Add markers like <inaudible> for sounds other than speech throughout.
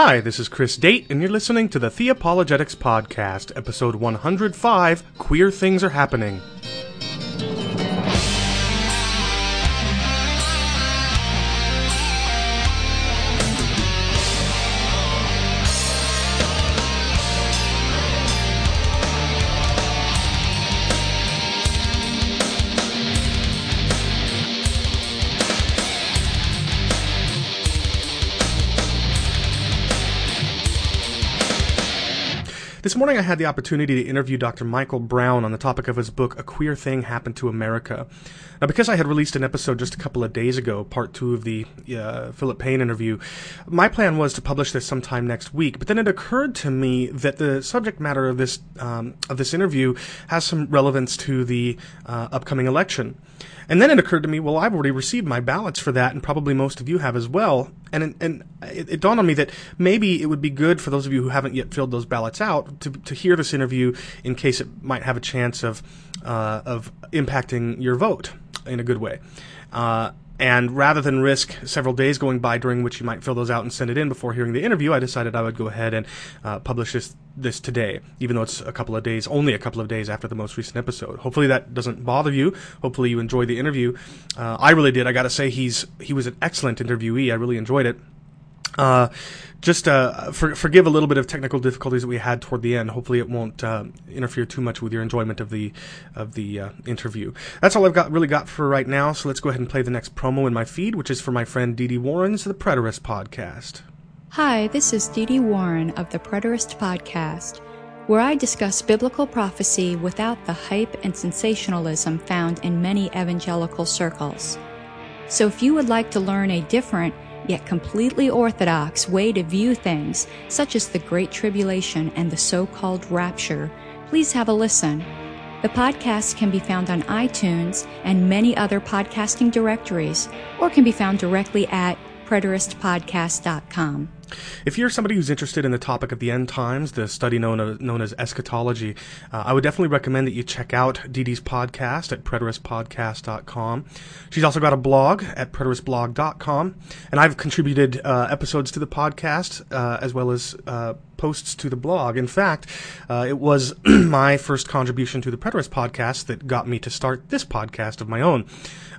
Hi, this is Chris Date, and you're listening to the Theopologetics Podcast, episode 105 Queer Things Are Happening. This morning I had the opportunity to interview Dr. Michael Brown on the topic of his book, A Queer Thing Happened to America. Now, because I had released an episode just a couple of days ago, part two of the uh, Philip Payne interview, my plan was to publish this sometime next week. But then it occurred to me that the subject matter of this um, of this interview has some relevance to the uh, upcoming election. And then it occurred to me, well, I've already received my ballots for that, and probably most of you have as well. And and it, it, dawned on me that maybe it would be good for those of you who haven't yet filled those ballots out to to hear this interview in case it might have a chance of uh, of impacting your vote in a good way. Uh, and rather than risk several days going by during which you might fill those out and send it in before hearing the interview, I decided I would go ahead and uh, publish this this today, even though it's a couple of days, only a couple of days after the most recent episode. Hopefully that doesn't bother you. Hopefully you enjoyed the interview. Uh, I really did. I got to say he's he was an excellent interviewee. I really enjoyed it. Uh, just uh, for, forgive a little bit of technical difficulties that we had toward the end. Hopefully, it won't uh, interfere too much with your enjoyment of the of the uh, interview. That's all I've got really got for right now. So let's go ahead and play the next promo in my feed, which is for my friend Dee Dee Warren's The Preterist Podcast. Hi, this is Dee Dee Warren of The Preterist Podcast, where I discuss biblical prophecy without the hype and sensationalism found in many evangelical circles. So if you would like to learn a different yet completely orthodox way to view things, such as the Great Tribulation and the so called Rapture, please have a listen. The podcast can be found on iTunes and many other podcasting directories, or can be found directly at preteristpodcast.com. If you're somebody who's interested in the topic of the end times, the study known as, known as eschatology, uh, I would definitely recommend that you check out Dee Dee's podcast at preteristpodcast.com. She's also got a blog at preteristblog.com, and I've contributed uh, episodes to the podcast uh, as well as uh, posts to the blog. In fact, uh, it was <clears throat> my first contribution to the Preterist podcast that got me to start this podcast of my own.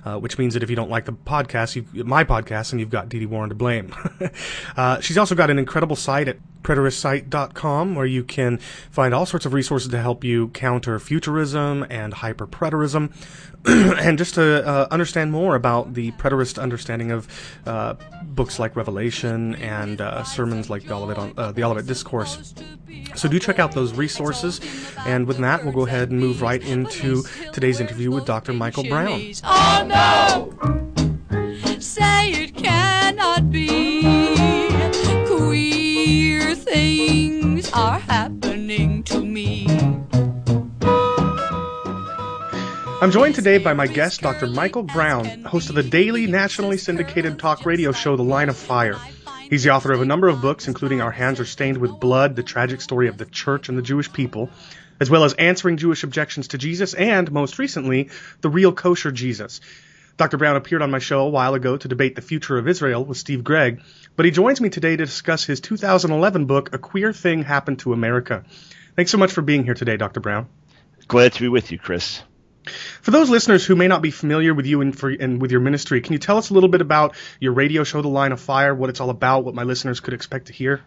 Uh, which means that if you don't like the podcast, you, my podcast, and you've got Dee Dee Warren to blame. <laughs> uh, she's also got an incredible site at preteristsite.com where you can find all sorts of resources to help you counter futurism and hyperpreterism <clears throat> and just to uh, understand more about the preterist understanding of uh, books like Revelation and uh, sermons like the Olivet, on, uh, the Olivet Discourse. So do check out those resources. And with that, we'll go ahead and move right into today's interview with Dr. Michael Brown. Oh no! Say it cannot be. I'm joined today by my guest, Dr. Michael Brown, host of the daily nationally syndicated talk radio show The Line of Fire. He's the author of a number of books, including Our Hands Are Stained with Blood, The Tragic Story of the Church and the Jewish People, as well as Answering Jewish Objections to Jesus, and, most recently, The Real Kosher Jesus. Dr. Brown appeared on my show a while ago to debate the future of Israel with Steve Gregg, but he joins me today to discuss his 2011 book, A Queer Thing Happened to America. Thanks so much for being here today, Dr. Brown. Glad to be with you, Chris. For those listeners who may not be familiar with you and, for, and with your ministry, can you tell us a little bit about your radio show, The Line of Fire, what it's all about, what my listeners could expect to hear?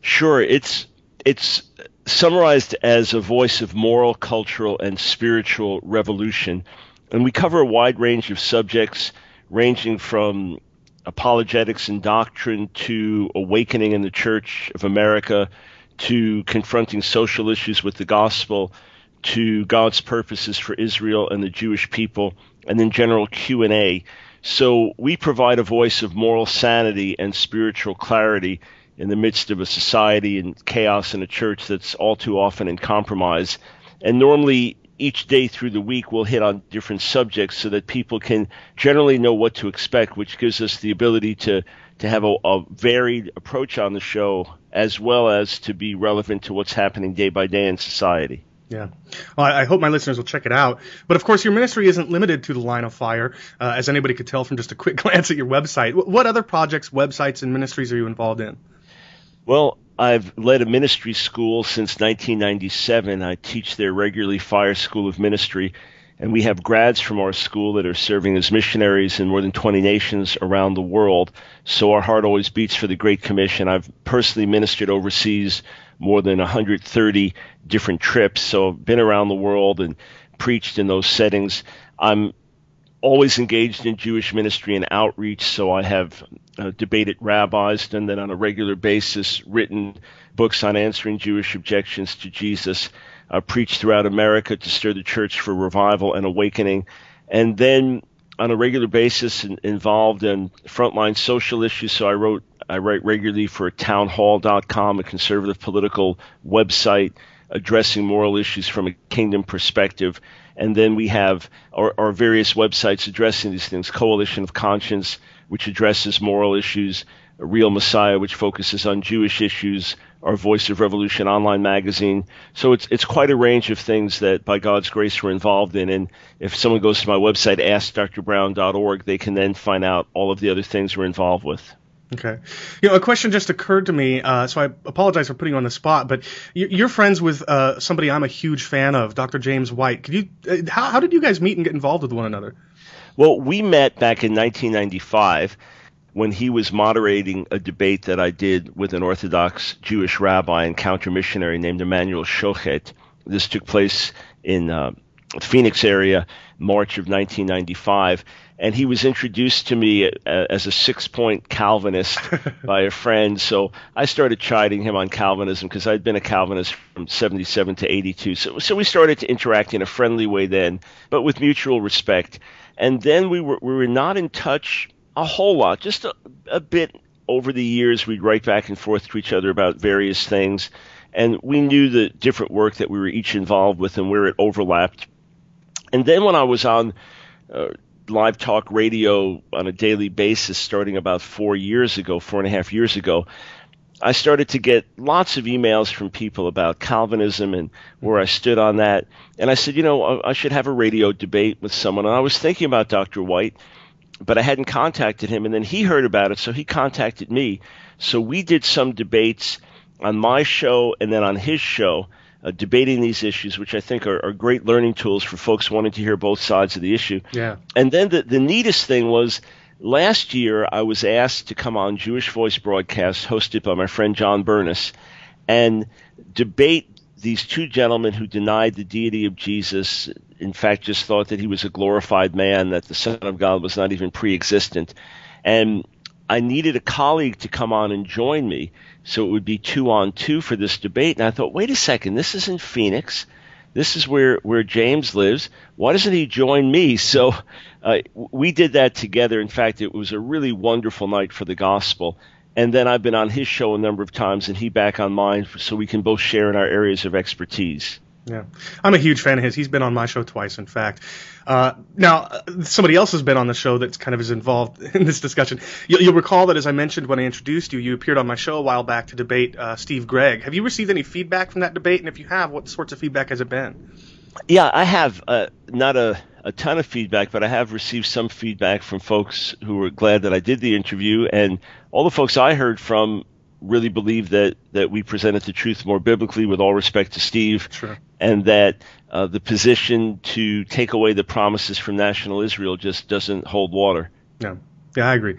Sure. It's it's summarized as a voice of moral, cultural, and spiritual revolution, and we cover a wide range of subjects, ranging from apologetics and doctrine to awakening in the Church of America to confronting social issues with the gospel to God's purposes for Israel and the Jewish people, and then general Q&A. So we provide a voice of moral sanity and spiritual clarity in the midst of a society and chaos in a church that's all too often in compromise. And normally each day through the week we'll hit on different subjects so that people can generally know what to expect, which gives us the ability to to have a, a varied approach on the show as well as to be relevant to what's happening day by day in society. Yeah. Well, I hope my listeners will check it out. But of course, your ministry isn't limited to the line of fire, uh, as anybody could tell from just a quick <laughs> glance at your website. What other projects, websites, and ministries are you involved in? Well, I've led a ministry school since 1997. I teach there regularly, Fire School of Ministry, and we have grads from our school that are serving as missionaries in more than 20 nations around the world. So our heart always beats for the Great Commission. I've personally ministered overseas more than 130 different trips, so I've been around the world and preached in those settings. I'm always engaged in Jewish ministry and outreach, so I have uh, debated rabbis, and then on a regular basis written books on answering Jewish objections to Jesus uh, preached throughout America to stir the church for revival and awakening, and then on a regular basis in, involved in frontline social issues. So I wrote, I write regularly for townhall.com, a conservative political website addressing moral issues from a kingdom perspective. And then we have our, our various websites addressing these things. Coalition of Conscience, which addresses moral issues. Real Messiah, which focuses on Jewish issues our Voice of Revolution online magazine. So it's it's quite a range of things that by God's grace we're involved in. And if someone goes to my website, askdrbrown.org, they can then find out all of the other things we're involved with. Okay. You know, a question just occurred to me, uh, so I apologize for putting you on the spot, but you're friends with uh, somebody I'm a huge fan of, Dr. James White. Could you, uh, how, how did you guys meet and get involved with one another? Well, we met back in 1995 when he was moderating a debate that I did with an Orthodox Jewish rabbi and counter missionary named Immanuel Schochet. This took place in uh, the Phoenix area, March of 1995, and he was introduced to me uh, as a six-point Calvinist <laughs> by a friend. So I started chiding him on Calvinism because I'd been a Calvinist from 77 to 82. So, so we started to interact in a friendly way then, but with mutual respect. And then we were we were not in touch a whole lot, just a, a bit over the years. We'd write back and forth to each other about various things, and we knew the different work that we were each involved with and where it overlapped. And then when I was on uh, live talk radio on a daily basis, starting about four years ago, four and a half years ago, I started to get lots of emails from people about Calvinism and where I stood on that. And I said, you know, I should have a radio debate with someone. And I was thinking about Dr. White but I hadn't contacted him. And then he heard about it, so he contacted me. So we did some debates on my show and then on his show, uh, debating these issues, which I think are, are, great learning tools for folks wanting to hear both sides of the issue. Yeah. And then the, the neatest thing was last year I was asked to come on Jewish Voice broadcast hosted by my friend John Bernis and debate these two gentlemen who denied the deity of Jesus, in fact, just thought that he was a glorified man, that the Son of God was not even pre existent. And I needed a colleague to come on and join me. So it would be two on two for this debate. And I thought, wait a second, this is in Phoenix. This is where, where James lives. Why doesn't he join me? So uh, we did that together. In fact, it was a really wonderful night for the gospel and then I've been on his show a number of times, and he back on mine, so we can both share in our areas of expertise. Yeah, I'm a huge fan of his. He's been on my show twice, in fact. Uh, now, somebody else has been on the show that's kind of is involved <laughs> in this discussion. You'll, you'll, recall that, as I mentioned when I introduced you, you appeared on my show a while back to debate uh, Steve Gregg. Have you received any feedback from that debate? And if you have, what sorts of feedback has it been? Yeah, I have. Uh, not a a ton of feedback, but I have received some feedback from folks who were glad that I did the interview, and all the folks I heard from really believe that that we presented the truth more biblically, with all respect to Steve, sure. and that uh, the position to take away the promises from national Israel just doesn't hold water. Yeah, yeah, I agree.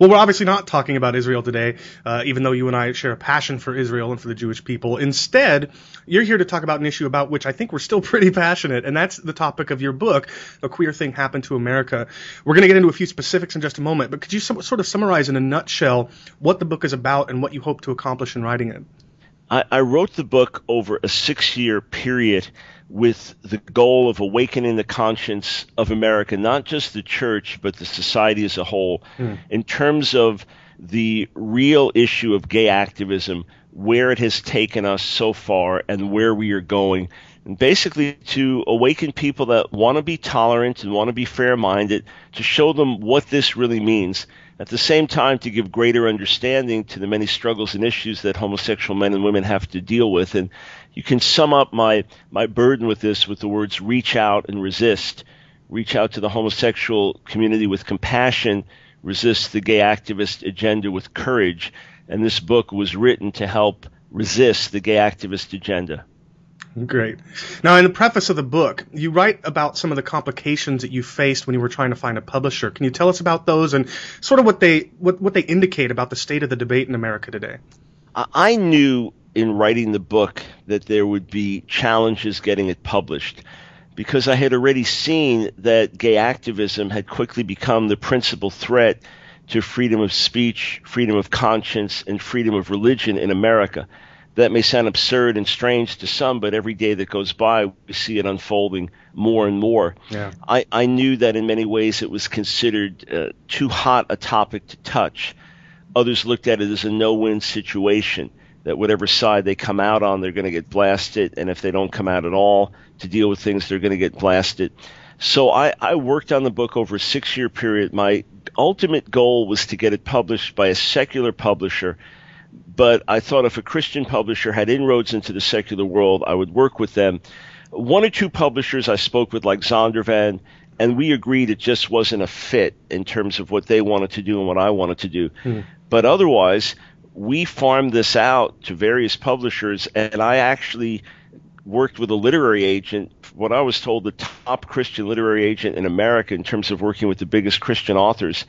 Well, we're obviously not talking about Israel today, uh, even though you and I share a passion for Israel and for the Jewish people. Instead, you're here to talk about an issue about which I think we're still <laughs> pretty passionate, and that's the topic of your book, A Queer Thing Happened to America. We're going to get into a few specifics in just a moment, but could you sort of summarize in a nutshell what the book is about and what you hope to accomplish in writing it? I, I wrote the book over a six year period with the goal of awakening the conscience of America, not just the church, but the society as a whole, mm. in terms of the real issue of gay activism, where it has taken us so far, and where we are going. And basically, to awaken people that want to be tolerant and want to be fair minded, to show them what this really means. At the same time, to give greater understanding to the many struggles and issues that homosexual men and women have to deal with. And you can sum up my, my burden with this with the words reach out and resist. Reach out to the homosexual community with compassion, resist the gay activist agenda with courage. and this book was written to help resist the gay activist agenda. Great. Now, in the preface of the book, you write about some of the complications that you faced when you were trying to find a publisher. Can you tell us about those and sort of what they what, what they indicate about the state of the debate in America today? I knew in writing the book that there would be challenges getting it published because I had already seen that gay activism had quickly become the principal threat to freedom of speech, freedom of conscience, and freedom of religion in America that may sound absurd and strange to some, but every day that goes by, we see it unfolding more and more. Yeah. I, I knew that in many ways it was considered uh, too hot a topic to touch. Others looked at it as a no win situation, that whatever side they come out on, they're going to get blasted, and if they don't come out at all to deal with things, they're going to get blasted. So I, I worked on the book over a six year period. My ultimate goal was to get it published by a secular publisher but I thought if a Christian publisher had inroads into the secular world, I would work with them. One or two publishers I spoke with, like Zondervan, and we agreed it just wasn't a fit in terms of what they wanted to do and what I wanted to do. Hmm. But otherwise, we farmed this out to various publishers, and I actually worked with a literary agent, what I was told the top Christian literary agent in America in terms of working with the biggest Christian authors.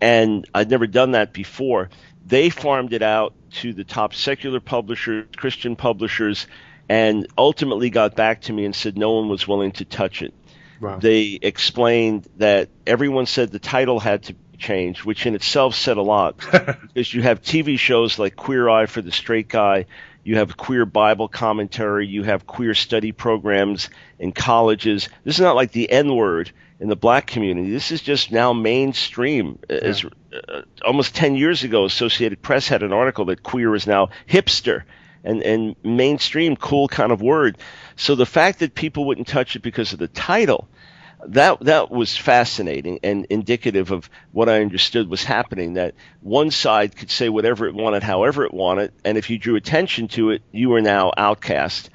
And I'd never done that before. They farmed it out to the top secular publishers, Christian publishers, and ultimately got back to me and said no one was willing to touch it. Wow. They explained that everyone said the title had to change, which in itself said a lot <laughs> because you have TV shows like Queer Eye for the Straight Guy, you have queer Bible commentary, you have queer study programs in colleges. This is not like the N word in the black community. This is just now mainstream. Yeah. As uh, almost 10 years ago, Associated Press had an article that queer is now hipster and, and mainstream, cool kind of word. So the fact that people wouldn't touch it because of the title, that that was fascinating and indicative of what I understood was happening. That one side could say whatever it wanted, however it wanted, and if you drew attention to it, you were now outcast.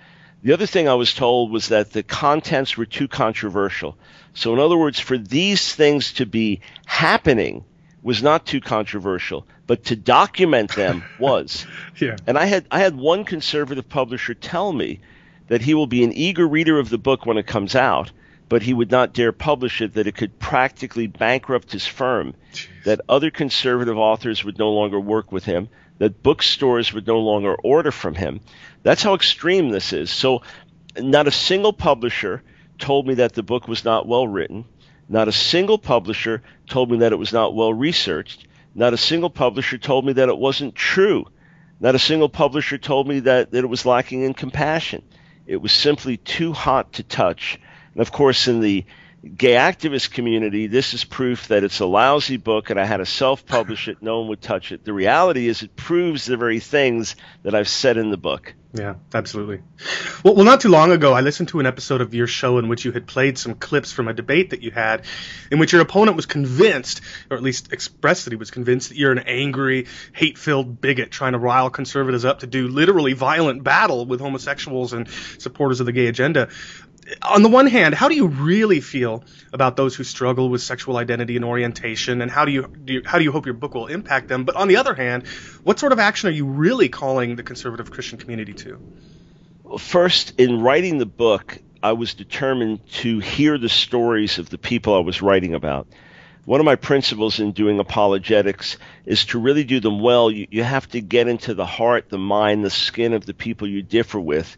The other thing I was told was that the contents were too controversial. So, in other words, for these things to be happening was not too controversial, but to document them <laughs> was. yeah. And I had I had one conservative publisher tell me that he will be an eager reader of the book when it comes out, but he would not dare publish it, that it could practically bankrupt his firm, Jeez. that other conservative authors would no longer work with him, that bookstores would no longer order from him. That's how extreme this is. So, not a single publisher told me that the book was not well written. Not a single publisher told me that it was not well researched. Not a single publisher told me that it wasn't true. Not a single publisher told me that, that it was lacking in compassion. It was simply too hot to touch. And of course, in the gay activist community, this is proof that it's a lousy book and I had to self publish it. No one would touch it. The reality is, it proves the very things that I've said in the book. Yeah, absolutely. Well, well, not too long ago, I listened to an episode of your show in which you had played some clips from a debate that you had, in which your opponent was convinced, or at least expressed that he was convinced, that you're an angry, hate filled bigot trying to rile conservatives up to do literally violent battle with homosexuals and supporters of the gay agenda on the one hand, how do you really feel about those who struggle with sexual identity and orientation, and how do you, do you, how do you hope your book will impact them? But on the other hand, what sort of action are you really calling the conservative Christian community to? First, in writing the book, I was determined to hear the stories of the people I was writing about. One of my principles in doing apologetics is to really do them well. You, you have to get into the heart, the mind, the skin of the people you differ with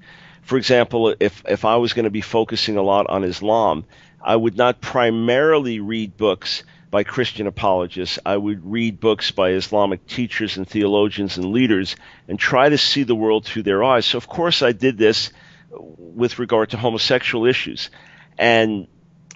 for example, if, if I was going to be focusing a lot on Islam, I would not primarily read books by Christian apologists. I would read books by Islamic teachers and theologians and leaders and try to see the world through their eyes. So, of course, I did this with regard to homosexual issues. And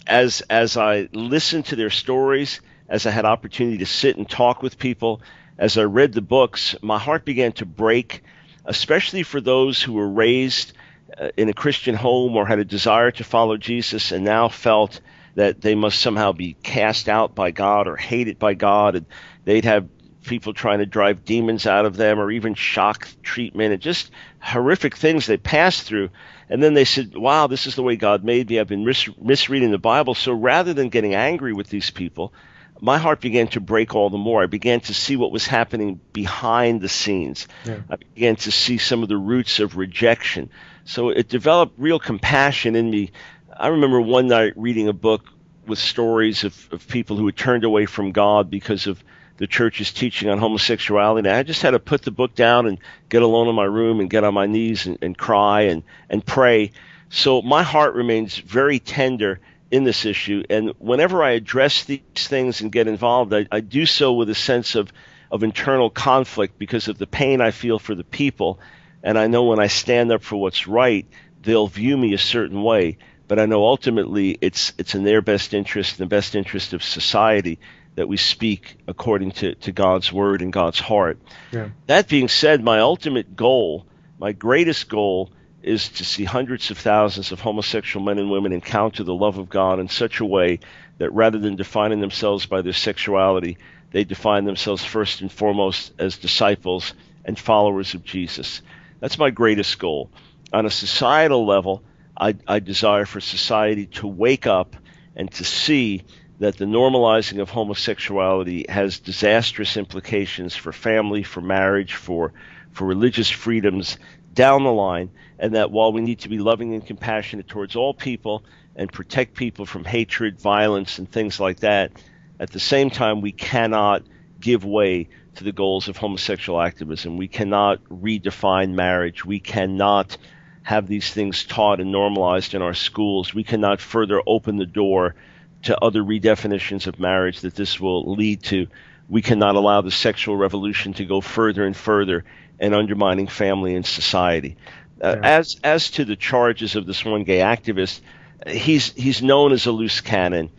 as, as I listened to their stories, as I had opportunity to sit and talk with people, as I read the books, my heart began to break, especially for those who were raised Uh, in a Christian home or had a desire to follow Jesus and now felt that they must somehow be cast out by God or hated by God and they'd have people trying to drive demons out of them or even shock treatment and just horrific things they passed through. And then they said, wow, this is the way God made me. I've been mis- misreading the Bible. So rather than getting angry with these people, my heart began to break all the more. I began to see what was happening behind the scenes. Yeah. I began to see some of the roots of rejection. So it developed real compassion in me. I remember one night reading a book with stories of, of people who had turned away from God because of the church's teaching on homosexuality. And I just had to put the book down and get alone in my room and get on my knees and, and cry and, and pray. So my heart remains very tender in this issue. And whenever I address these things and get involved, I, I do so with a sense of, of internal conflict because of the pain I feel for the people. And I know when I stand up for what's right, they'll view me a certain way. But I know ultimately it's it's in their best interest, in the best interest of society, that we speak according to, to God's word and God's heart. Yeah. That being said, my ultimate goal, my greatest goal, is to see hundreds of thousands of homosexual men and women encounter the love of God in such a way that rather than defining themselves by their sexuality, they define themselves first and foremost as disciples and followers of Jesus. That's my greatest goal. On a societal level, I, I desire for society to wake up and to see that the normalizing of homosexuality has disastrous implications for family, for marriage, for for religious freedoms down the line, and that while we need to be loving and compassionate towards all people and protect people from hatred, violence, and things like that, at the same time we cannot give way to the goals of homosexual activism. We cannot redefine marriage. We cannot have these things taught and normalized in our schools. We cannot further open the door to other redefinitions of marriage that this will lead to. We cannot allow the sexual revolution to go further and further and undermining family and society. Uh, yeah. As as to the charges of this one gay activist, he's he's known as a loose cannon.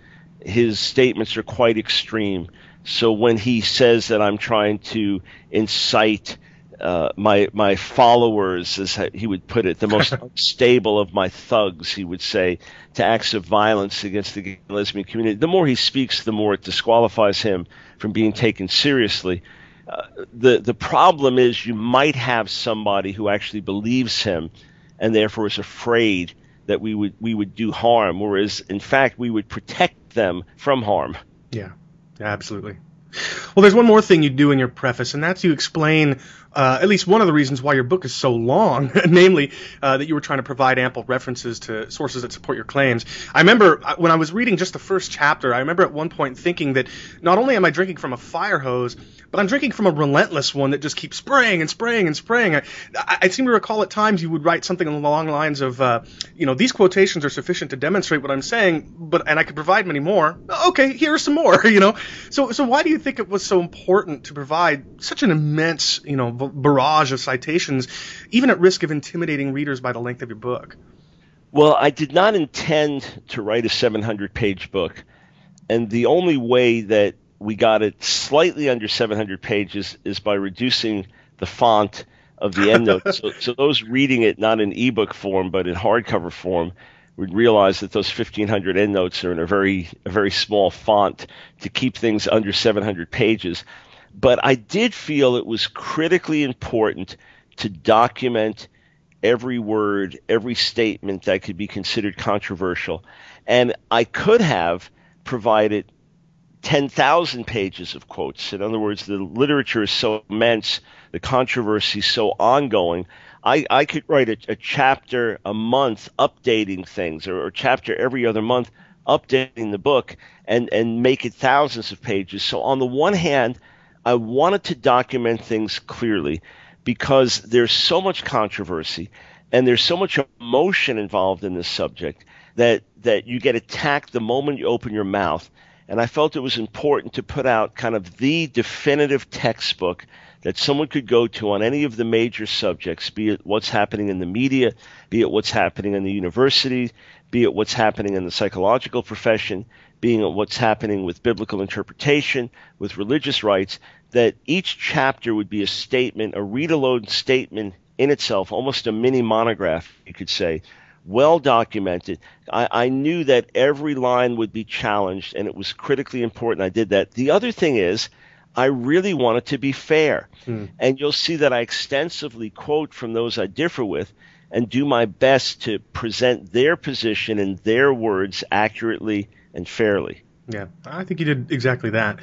His statements are quite extreme. So when he says that I'm trying to incite uh, my my followers, as he would put it, the most <laughs> unstable of my thugs, he would say, to acts of violence against the gay and lesbian community. The more he speaks, the more it disqualifies him from being taken seriously. Uh, the the problem is you might have somebody who actually believes him, and therefore is afraid that we would we would do harm, whereas in fact we would protect them from harm. Yeah, absolutely. Well, there's one more thing you do in your preface, and that's you explain uh, at least one of the reasons why your book is so long, <laughs> namely uh, that you were trying to provide ample references to sources that support your claims. I remember uh, when I was reading just the first chapter, I remember at one point thinking that not only am I drinking from a fire hose, but I'm drinking from a relentless one that just keeps spraying and spraying and spraying. I, I, I seem to recall at times you would write something along the lines of, uh, you know, these quotations are sufficient to demonstrate what I'm saying, but and I could provide many more. Okay, here are some more. <laughs> You know, so so why do you think it was so important to provide such an immense, you know, barrage of citations, even at risk of intimidating readers by the length of your book? Well, I did not intend to write a 700 page book. And the only way that we got it slightly under 700 pages is by reducing the font of the endnotes. <laughs> so, so those reading it not in ebook form but in hardcover form would realize that those 1500 endnotes are in a very a very small font to keep things under 700 pages. But I did feel it was critically important to document every word, every statement that could be considered controversial. And I could have provided 10,000 pages of quotes. In other words, the literature is so immense, the controversy is so ongoing. I, I could write a, a chapter a month updating things, or a chapter every other month updating the book, and, and make it thousands of pages. So, on the one hand, I wanted to document things clearly because there's so much controversy and there's so much emotion involved in this subject that that you get attacked the moment you open your mouth. And I felt it was important to put out kind of the definitive textbook that someone could go to on any of the major subjects, be it what's happening in the media, be it what's happening in the university, be it what's happening in the psychological profession, being what's happening with biblical interpretation, with religious rights, that each chapter would be a statement, a read aloud statement in itself, almost a mini monograph, you could say, well documented. I, I, knew that every line would be challenged, and it was critically important I did that. The other thing is, I really wanted to be fair. Hmm. And you'll see that I extensively quote from those I differ with and do my best to present their position in their words accurately and fairly. Yeah, I think you did exactly that.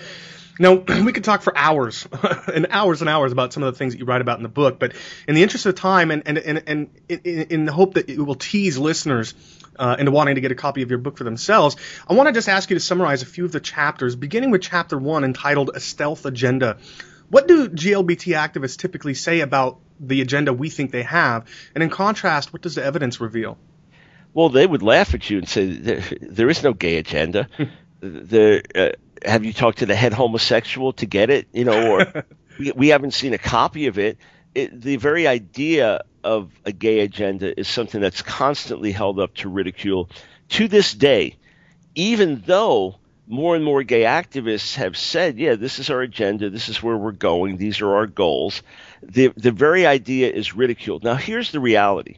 Now, <clears throat> we could talk for hours <laughs> and hours and hours about some of the things that you write about in the book, but in the interest of time and, and, and, and in, in the hope that it will tease listeners uh, into wanting to get a copy of your book for themselves, I want to just ask you to summarize a few of the chapters, beginning with chapter one entitled A Stealth Agenda. What do GLBT activists typically say about the agenda we think they have? And in contrast, what does the evidence reveal? Well, they would laugh at you and say, there, there is no gay agenda. <laughs> there, uh, have you talked to the head homosexual to get it? You know, or <laughs> we, we haven't seen a copy of it. it. The very idea of a gay agenda is something that's constantly held up to ridicule to this day, even though more and more gay activists have said, yeah, this is our agenda, this is where we're going, these are our goals. The, the very idea is ridiculed. Now, here's the reality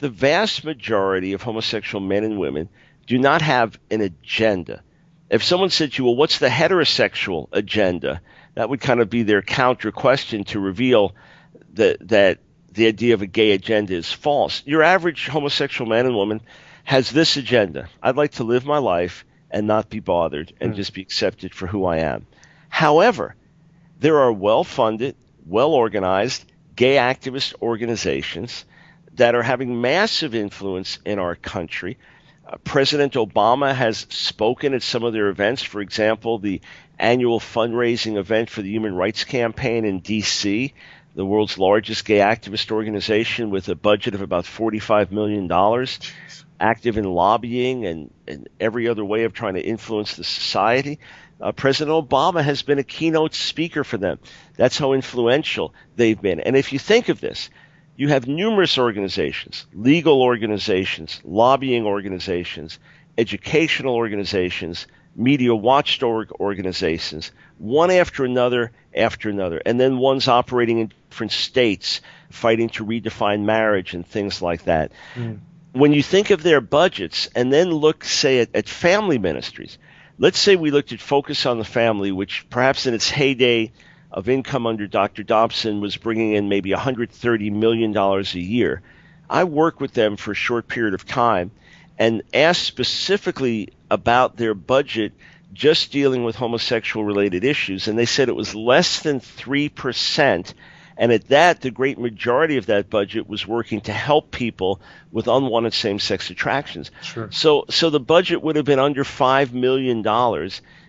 the vast majority of homosexual men and women do not have an agenda if someone said to you, well, what's the heterosexual agenda? That would kind of be their counter question to reveal that, that the idea of a gay agenda is false. Your average homosexual man and woman has this agenda. I'd like to live my life and not be bothered and mm. just be accepted for who I am. However, there are well funded, well organized gay activist organizations that are having massive influence in our country uh, President Obama has spoken at some of their events. For example, the annual fundraising event for the Human Rights Campaign in D.C., the world's largest gay activist organization with a budget of about $45 million, active in lobbying and, and, every other way of trying to influence the society. Uh, President Obama has been a keynote speaker for them. That's how influential they've been. And if you think of this, you have numerous organizations, legal organizations, lobbying organizations, educational organizations, media watchdog organizations, one after another after another, and then ones operating in different states fighting to redefine marriage and things like that. Mm. When you think of their budgets and then look, say, at, at family ministries, let's say we looked at Focus on the Family, which perhaps in its heyday of income under Dr. Dobson was bringing in maybe $130 million a year. I worked with them for a short period of time and asked specifically about their budget just dealing with homosexual related issues. And they said it was less than 3%. And at that, the great majority of that budget was working to help people with unwanted same-sex attractions. Sure. So, so the budget would have been under $5 million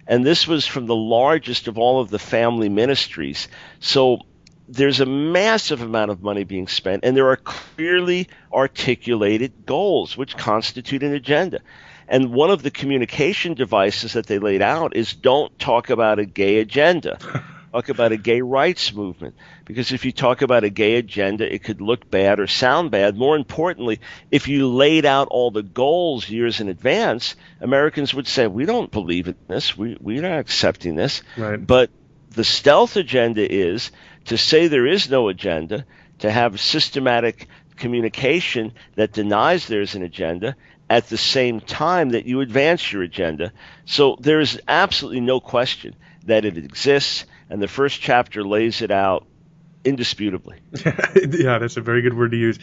and this was from the largest of all of the family ministries. So there's a massive amount of money being spent, and there are clearly articulated goals which constitute an agenda. And one of the communication devices that they laid out is don't talk about a gay agenda. <laughs> talk about a gay rights movement. Because if you talk about a gay agenda, it could look bad or sound bad. More importantly, if you laid out all the goals years in advance, Americans would say, we don't believe in this. We, we're not accepting this. Right. But the stealth agenda is to say there is no agenda, to have systematic communication that denies there's an agenda at the same time that you advance your agenda. So there is absolutely no question that it exists and the first chapter lays it out indisputably. <laughs> yeah, that's a very good word to use.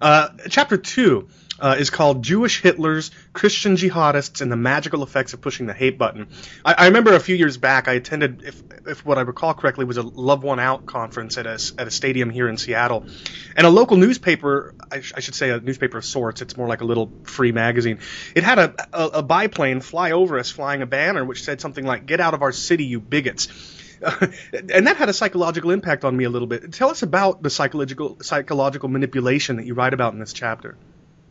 Uh, chapter two uh, is called Jewish Hitlers, Christian Jihadists, and the Magical Effects of Pushing the Hate Button. I, I remember a few years back, I attended, if, if what I recall correctly, was a Love Won Out conference at a, at a stadium here in Seattle. And a local newspaper, I, sh- I should say a newspaper of sorts, it's more like a little free magazine, it had a, a, a biplane fly over us flying a banner which said something like, Get out of our city, you bigots. <laughs> and that had a psychological impact on me a little bit. Tell us about the psychological psychological manipulation that you write about in this chapter.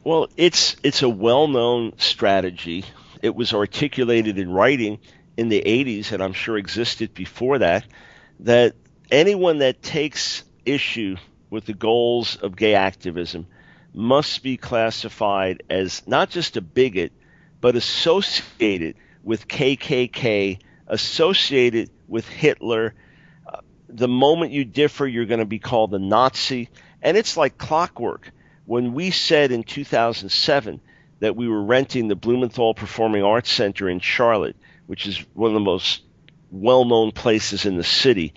Well, it's it's a well-known strategy. It was articulated in writing in the 80s and I'm sure existed before that that anyone that takes issue with the goals of gay activism must be classified as not just a bigot but associated with KKK, associated with Hitler. Uh, the moment you differ, you're going to be called a Nazi. And it's like clockwork. When we said in 2007 that we were renting the Blumenthal Performing Arts Center in Charlotte, which is one of the most well known places in the city,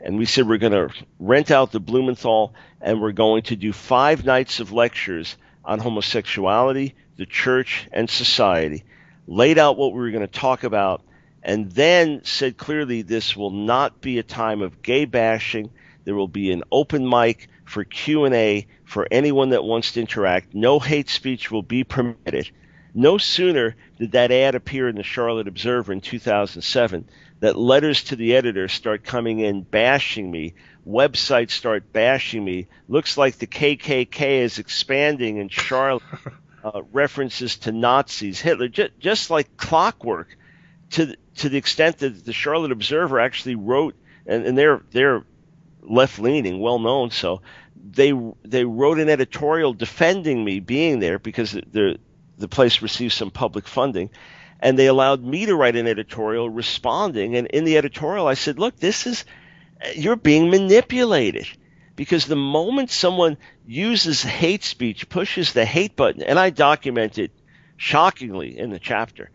and we said we're going to rent out the Blumenthal and we're going to do five nights of lectures on homosexuality, the church, and society, laid out what we were going to talk about and then said clearly this will not be a time of gay bashing. There will be an open mic for Q&A for anyone that wants to interact. No hate speech will be permitted. No sooner did that ad appear in the Charlotte Observer in 2007 that letters to the editor start coming in bashing me. Websites start bashing me. Looks like the KKK is expanding in Charlotte. <laughs> Uh, references to Nazis, Hitler, just, just like clockwork, to to the extent that the Charlotte Observer actually wrote, and, and they're they're left leaning, well known, so they they wrote an editorial defending me being there because the the place received some public funding, and they allowed me to write an editorial responding. And in the editorial, I said, "Look, this is you're being manipulated." Because the moment someone uses hate speech, pushes the hate button, and I document it shockingly in the chapter,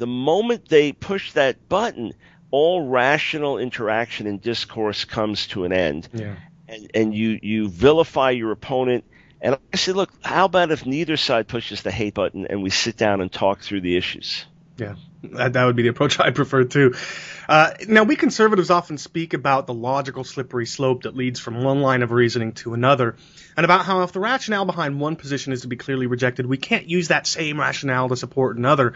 the moment they push that button, all rational interaction and discourse comes to an end. Yeah. And, and you, you vilify your opponent. And I said, look, how about if neither side pushes the hate button and we sit down and talk through the issues? Yeah, that, that would be the approach <laughs> I prefer too. Uh, now, we conservatives often speak about the logical slippery slope that leads from one line of reasoning to another, and about how if the rationale behind one position is to be clearly rejected, we can't use that same rationale to support another.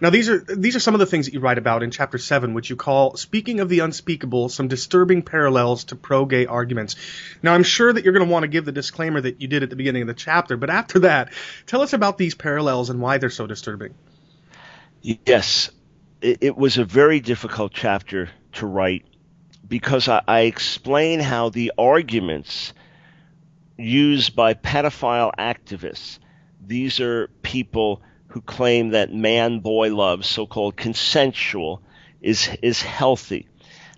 Now, these are these are some of the things that you write about in chapter seven, which you call "Speaking of the Unspeakable: Some Disturbing Parallels to Pro-Gay Arguments." Now, I'm sure that you're going to want to give the disclaimer that you did at the beginning of the chapter, but after that, tell us about these parallels and why they're so disturbing. Yes, it, it was a very difficult chapter to write because I, I explain how the arguments used by pedophile activists, these are people who claim that man boy love, so called consensual, is, is healthy.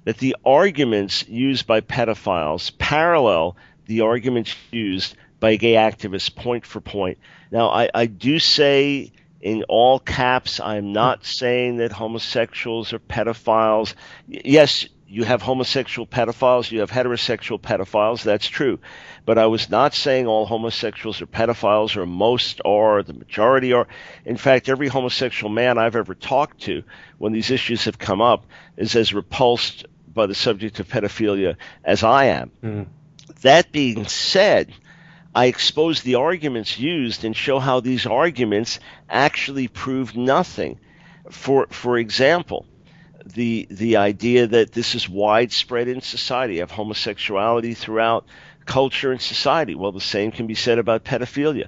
That the arguments used by pedophiles parallel the arguments used by gay activists point for point. Now, I, I do say in all caps. I'm not saying that homosexuals are pedophiles. Yes, you have homosexual pedophiles, you have heterosexual pedophiles, that's true. But I was not saying all homosexuals are pedophiles or most are, or the majority are. In fact, every homosexual man I've ever talked to when these issues have come up is as repulsed by the subject of pedophilia as I am. Mm. That being said, I expose the arguments used and show how these arguments actually prove nothing. For for example, the the idea that this is widespread in society, of homosexuality throughout culture and society. Well, the same can be said about pedophilia.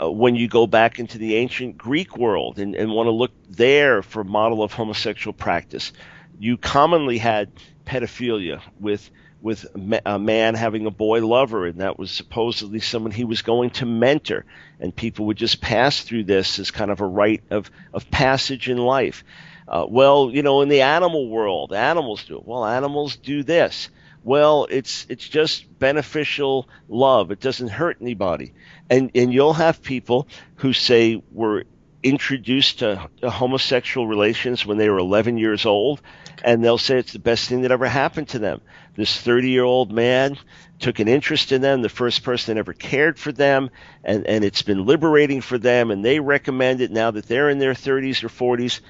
Uh, when you go back into the ancient Greek world and, and want to look there for a model of homosexual practice, you commonly had pedophilia with with a man having a boy lover, and that was supposedly someone he was going to mentor, and people would just pass through this as kind of a rite of, of passage in life. Uh, well, you know, in the animal world, animals do it. Well, animals do this. Well, it's it's just beneficial love. It doesn't hurt anybody, and and you'll have people who say we're introduced to, to homosexual relations when they were 11 years old, and they'll say it's the best thing that ever happened to them. This 30 year old man took an interest in them, the first person that ever cared for them, and, and it's been liberating for them, and they recommend it now that they're in their 30s or 40s.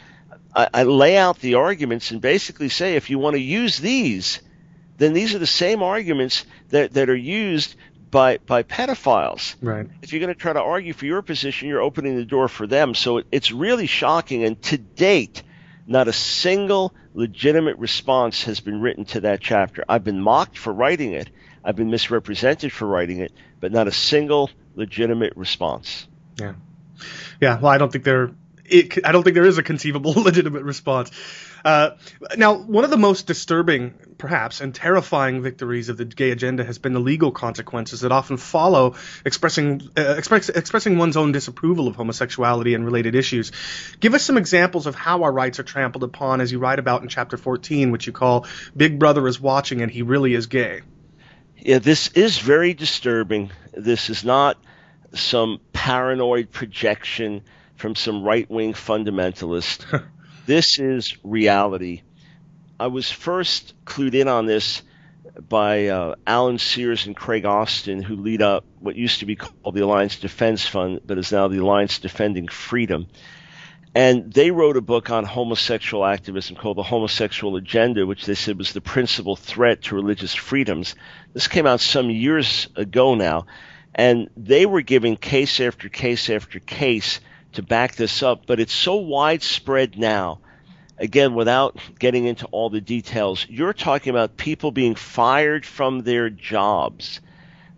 I, I lay out the arguments and basically say if you want to use these, then these are the same arguments that, that are used by by pedophiles. Right. If you're going to try to argue for your position, you're opening the door for them. So it, it's really shocking. And to date, not a single legitimate response has been written to that chapter. I've been mocked for writing it. I've been misrepresented for writing it, but not a single legitimate response. Yeah. Yeah. Well, I don't think there. It, I don't think there is a conceivable <laughs> legitimate response. Uh, now, one of the most disturbing, perhaps, and terrifying victories of the gay agenda has been the legal consequences that often follow expressing uh, express, expressing one's own disapproval of homosexuality and related issues. Give us some examples of how our rights are trampled upon, as you write about in chapter 14, which you call "Big Brother is watching and he really is gay." Yeah, this is very disturbing. This is not some paranoid projection from some right wing fundamentalist. <laughs> This is reality. I was first clued in on this by uh, Alan Sears and Craig Osten, who lead up what used to be called the Alliance Defense Fund, but is now the Alliance Defending Freedom. And they wrote a book on homosexual activism called The Homosexual Agenda, which they said was the principal threat to religious freedoms. This came out some years ago now. And they were giving case after case after case to back this up, but it's so widespread now. Again, without getting into all the details, you're talking about people being fired from their jobs,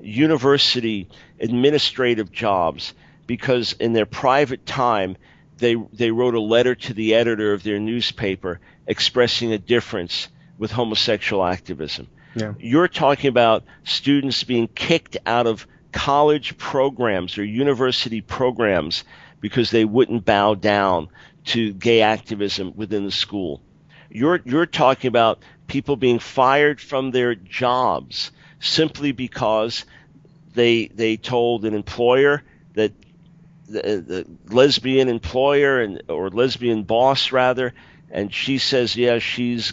university administrative jobs, because in their private time, they they wrote a letter to the editor of their newspaper expressing a difference with homosexual activism. Yeah. You're talking about students being kicked out of college programs or university programs because they wouldn't bow down to gay activism within the school. You're you're talking about people being fired from their jobs simply because they they told an employer that the, the lesbian employer and or lesbian boss rather, and she says, yeah, she's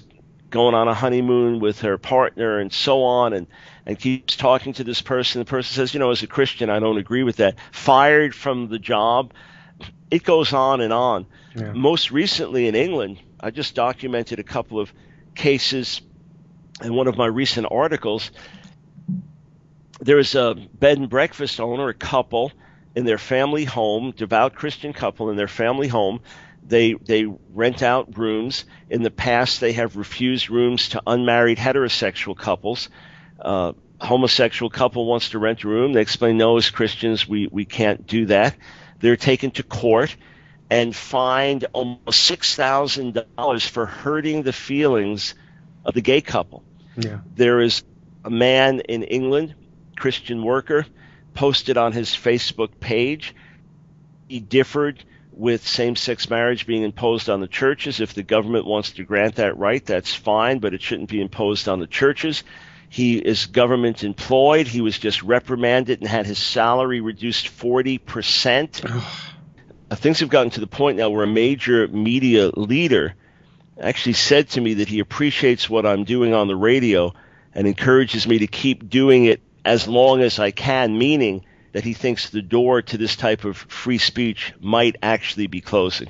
going on a honeymoon with her partner and so on, and and keeps talking to this person. The person says, you know, as a Christian, I don't agree with that. Fired from the job. It goes on and on. Yeah. Most recently in England, I just documented a couple of cases in one of my recent articles. There's a bed and breakfast owner, a couple in their family home, devout Christian couple in their family home. They they rent out rooms. In the past, they have refused rooms to unmarried heterosexual couples. Uh, homosexual couple wants to rent a room. They explain, no, as Christians, we, we can't do that. They're taken to court and fined almost six thousand dollars for hurting the feelings of the gay couple. Yeah. There is a man in England, Christian worker, posted on his Facebook page. He differed with same sex marriage being imposed on the churches. If the government wants to grant that right, that's fine, but it shouldn't be imposed on the churches. He is government employed. He was just reprimanded and had his salary reduced 40%. Uh, things have gotten to the point now where a major media leader actually said to me that he appreciates what I'm doing on the radio and encourages me to keep doing it as long as I can, meaning that he thinks the door to this type of free speech might actually be closing.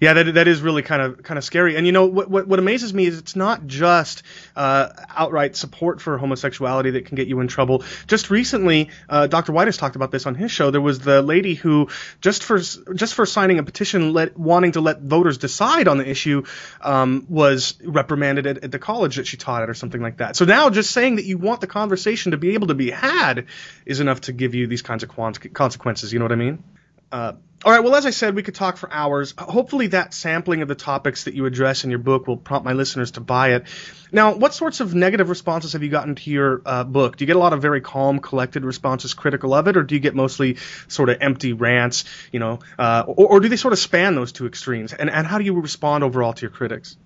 Yeah, that that is really kind of kind of scary. And you know what what, what amazes me is it's not just uh, outright support for homosexuality that can get you in trouble. Just recently, uh, Dr. White has talked about this on his show. There was the lady who just for just for signing a petition let, wanting to let voters decide on the issue um, was reprimanded at, at the college that she taught at or something like that. So now just saying that you want the conversation to be able to be had is enough to give you these kinds of consequences. You know what I mean? Uh, all right. Well, as I said, we could talk for hours. Hopefully, that sampling of the topics that you address in your book will prompt my listeners to buy it. Now, what sorts of negative responses have you gotten to your uh, book? Do you get a lot of very calm, collected responses critical of it, or do you get mostly sort of empty rants? You know, uh, or, or do they sort of span those two extremes? And and how do you respond overall to your critics?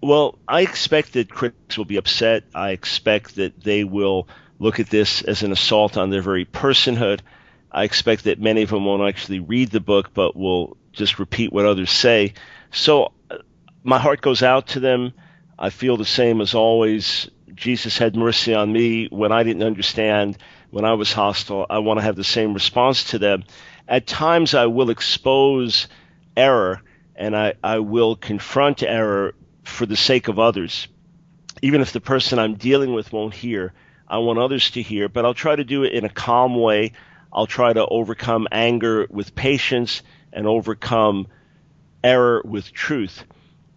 Well, I expect that critics will be upset. I expect that they will look at this as an assault on their very personhood. I expect that many of them won't actually read the book, but will just repeat what others say. So uh, my heart goes out to them. I feel the same as always. Jesus had mercy on me when I didn't understand, when I was hostile. I want to have the same response to them. At times, I will expose error and I, I will confront error for the sake of others. Even if the person I'm dealing with won't hear, I want others to hear, but I'll try to do it in a calm way I'll try to overcome anger with patience and overcome error with truth.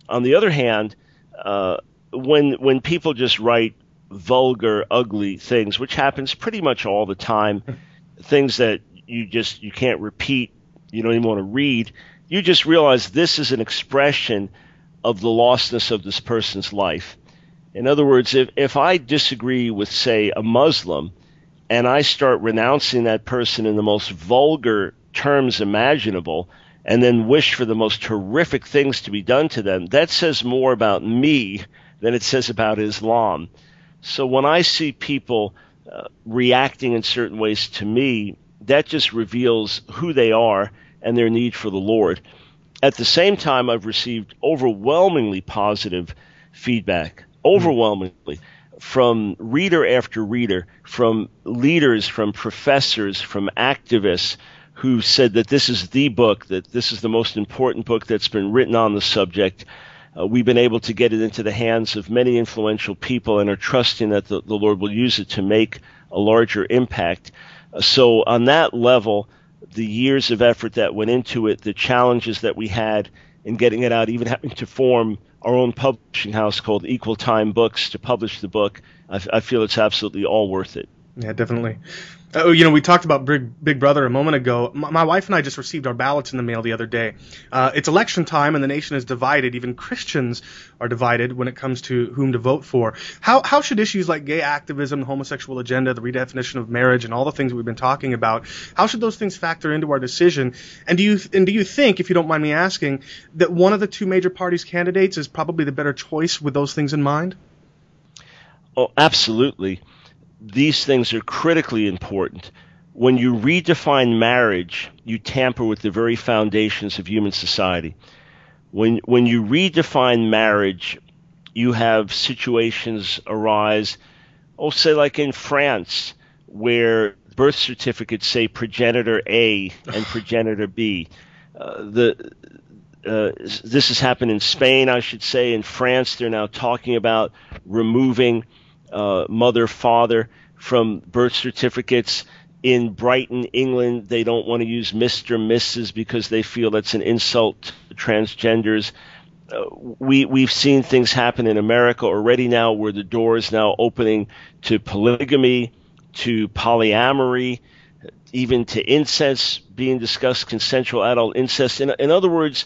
On the other hand, uh, when when people just write vulgar, ugly things, which happens pretty much all the time, <laughs> things that you just you can't repeat, you don't even want to read, you just realize this is an expression of the lostness of this person's life. In other words, if, if I disagree with, say, a Muslim, and I start renouncing that person in the most vulgar terms imaginable, and then wish for the most horrific things to be done to them, that says more about me than it says about Islam. So when I see people uh, reacting in certain ways to me, that just reveals who they are and their need for the Lord. At the same time, I've received overwhelmingly positive feedback. Overwhelmingly from reader after reader, from leaders, from professors, from activists, who said that this is the book, that this is the most important book that's been written on the subject. Uh, we've been able to get it into the hands of many influential people and are trusting that the, the Lord will use it to make a larger impact. Uh, so, on that level, the years of effort that went into it, the challenges that we had in getting it out, even having to form our own publishing house called Equal Time Books to publish the book, I, I feel it's absolutely all worth it. Yeah, definitely. Uh, you know, we talked about Big, Big Brother a moment ago. My, my, wife and I just received our ballots in the mail the other day. Uh, it's election time, and the nation is divided. Even Christians are divided when it comes to whom to vote for. How how should issues like gay activism, the homosexual agenda, the redefinition of marriage, and all the things that we've been talking about, how should those things factor into our decision? And do you and do you think, if you don't mind me asking, that one of the two major parties' candidates is probably the better choice with those things in mind? Oh, absolutely these things are critically important. When you redefine marriage, you tamper with the very foundations of human society. When, when you redefine marriage, you have situations arise, oh, say like in France, where birth certificates say progenitor A and <laughs> progenitor B. Uh, the uh, this has happened in Spain, I should say. In France, they're now talking about removing uh, mother, father from birth certificates. In Brighton, England, they don't want to use Mr. Mrs. because they feel that's an insult to transgenders. Uh, we we've seen things happen in America already now, where the door is now opening to polygamy, to polyamory, even to incest being discussed, consensual adult incest. In, in other words,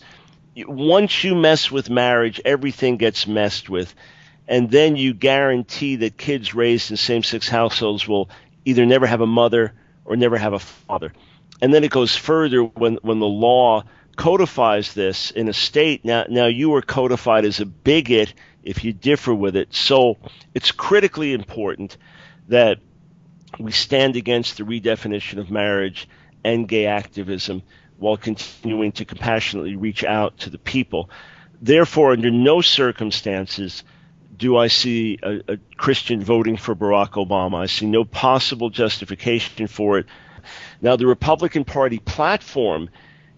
once you mess with marriage, everything gets messed with and then you guarantee that kids raised in same-sex households will either never have a mother or never have a father. And then it goes further when when the law codifies this in a state. Now now you are codified as a bigot if you differ with it. So it's critically important that we stand against the redefinition of marriage and gay activism while continuing to compassionately reach out to the people. Therefore, under no circumstances do I see a, a, Christian voting for Barack Obama. I see no possible justification for it. Now, the Republican Party platform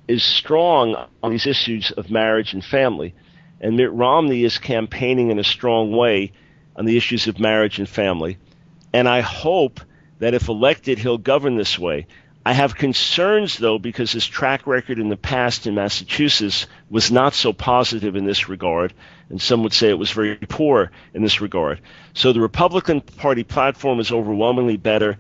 is strong on these issues of marriage and family, and Mitt Romney is campaigning in a strong way on the issues of marriage and family. And I hope that if elected, he'll govern this way. I have concerns, though, because his track record in the past in Massachusetts was not so positive in this regard, and some would say it was very poor in this regard. So the Republican Party platform is overwhelmingly better,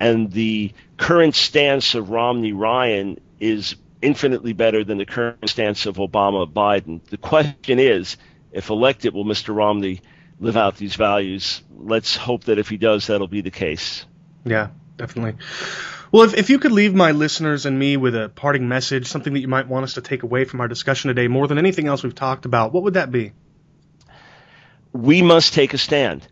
and the current stance of Romney Ryan is infinitely better than the current stance of Obama Biden. The question is, if elected, will Mr. Romney live out these values? Let's hope that if he does, that'll be the case. Yeah, definitely. Well, if, if you could leave my listeners and me with a parting message, something that you might want us to take away from our discussion today, more than anything else we've talked about, what would that be? We must take a stand.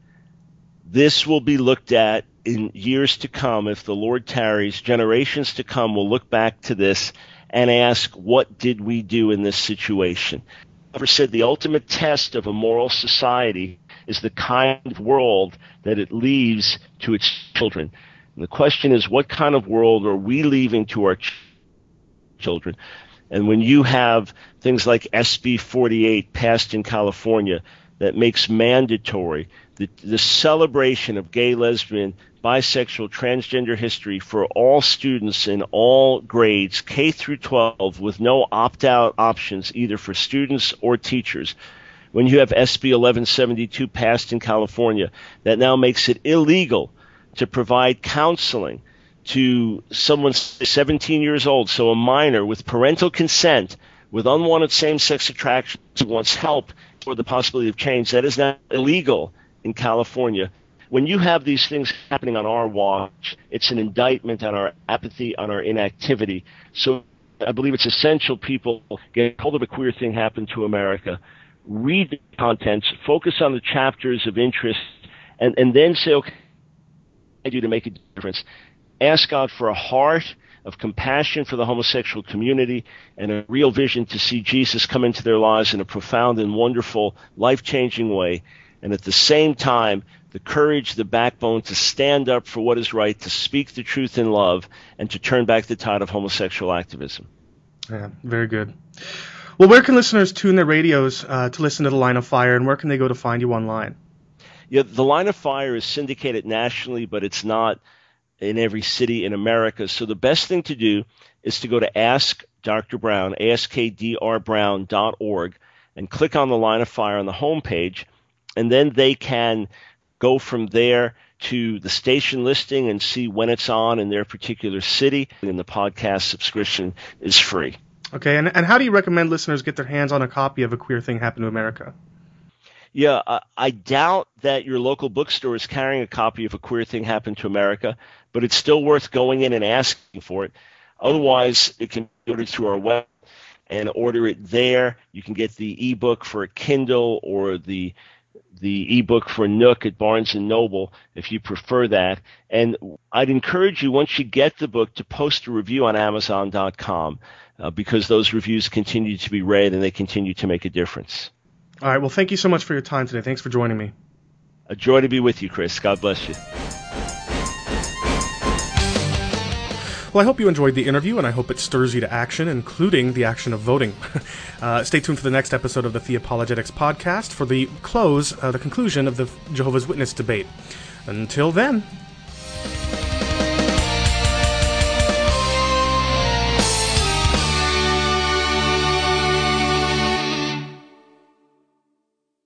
This will be looked at in years to come. If the Lord tarries, generations to come will look back to this and ask, what did we do in this situation? I've ever said the ultimate test of a moral society is the kind of world that it leaves to its children. And the question is, what kind of world are we leaving to our ch- children? And when you have things like SB 48 passed in California that makes mandatory the, the celebration of gay, lesbian, bisexual, transgender history for all students in all grades, K through 12, with no opt out options either for students or teachers. When you have SB 1172 passed in California, that now makes it illegal to provide counseling to someone 17 years old, so a minor with parental consent, with unwanted same-sex attraction, who wants help for the possibility of change. That is now illegal in California. When you have these things happening on our watch, it's an indictment on our apathy, on our inactivity. So I believe it's essential people get hold of a queer thing happened to America, read the contents, focus on the chapters of interest, and, and then say, okay, do to make a difference. Ask God for a heart of compassion for the homosexual community and a real vision to see Jesus come into their lives in a profound and wonderful, life changing way. And at the same time, the courage, the backbone to stand up for what is right, to speak the truth in love, and to turn back the tide of homosexual activism. Yeah, very good. Well, where can listeners tune their radios uh, to listen to the Line of Fire, and where can they go to find you online? Yeah, the Line of Fire is syndicated nationally, but it's not in every city in America. So the best thing to do is to go to Ask Dr. Brown, askdrbrown.org, and click on the Line of Fire on the homepage, and then they can go from there to the station listing and see when it's on in their particular city. And the podcast subscription is free. Okay, and, and how do you recommend listeners get their hands on a copy of A Queer Thing Happened to America? Yeah, I, I doubt that your local bookstore is carrying a copy of A Queer Thing Happened to America, but it's still worth going in and asking for it. Otherwise, you can be ordered through our web and order it there. You can get the ebook for Kindle or the the ebook for Nook at Barnes and Noble if you prefer that. And I'd encourage you once you get the book to post a review on Amazon.com uh, because those reviews continue to be read and they continue to make a difference. All right. Well, thank you so much for your time today. Thanks for joining me. A joy to be with you, Chris. God bless you. Well, I hope you enjoyed the interview, and I hope it stirs you to action, including the action of voting. <laughs> uh, stay tuned for the next episode of the Theopologetics podcast for the close, uh, the conclusion of the Jehovah's Witness debate. Until then,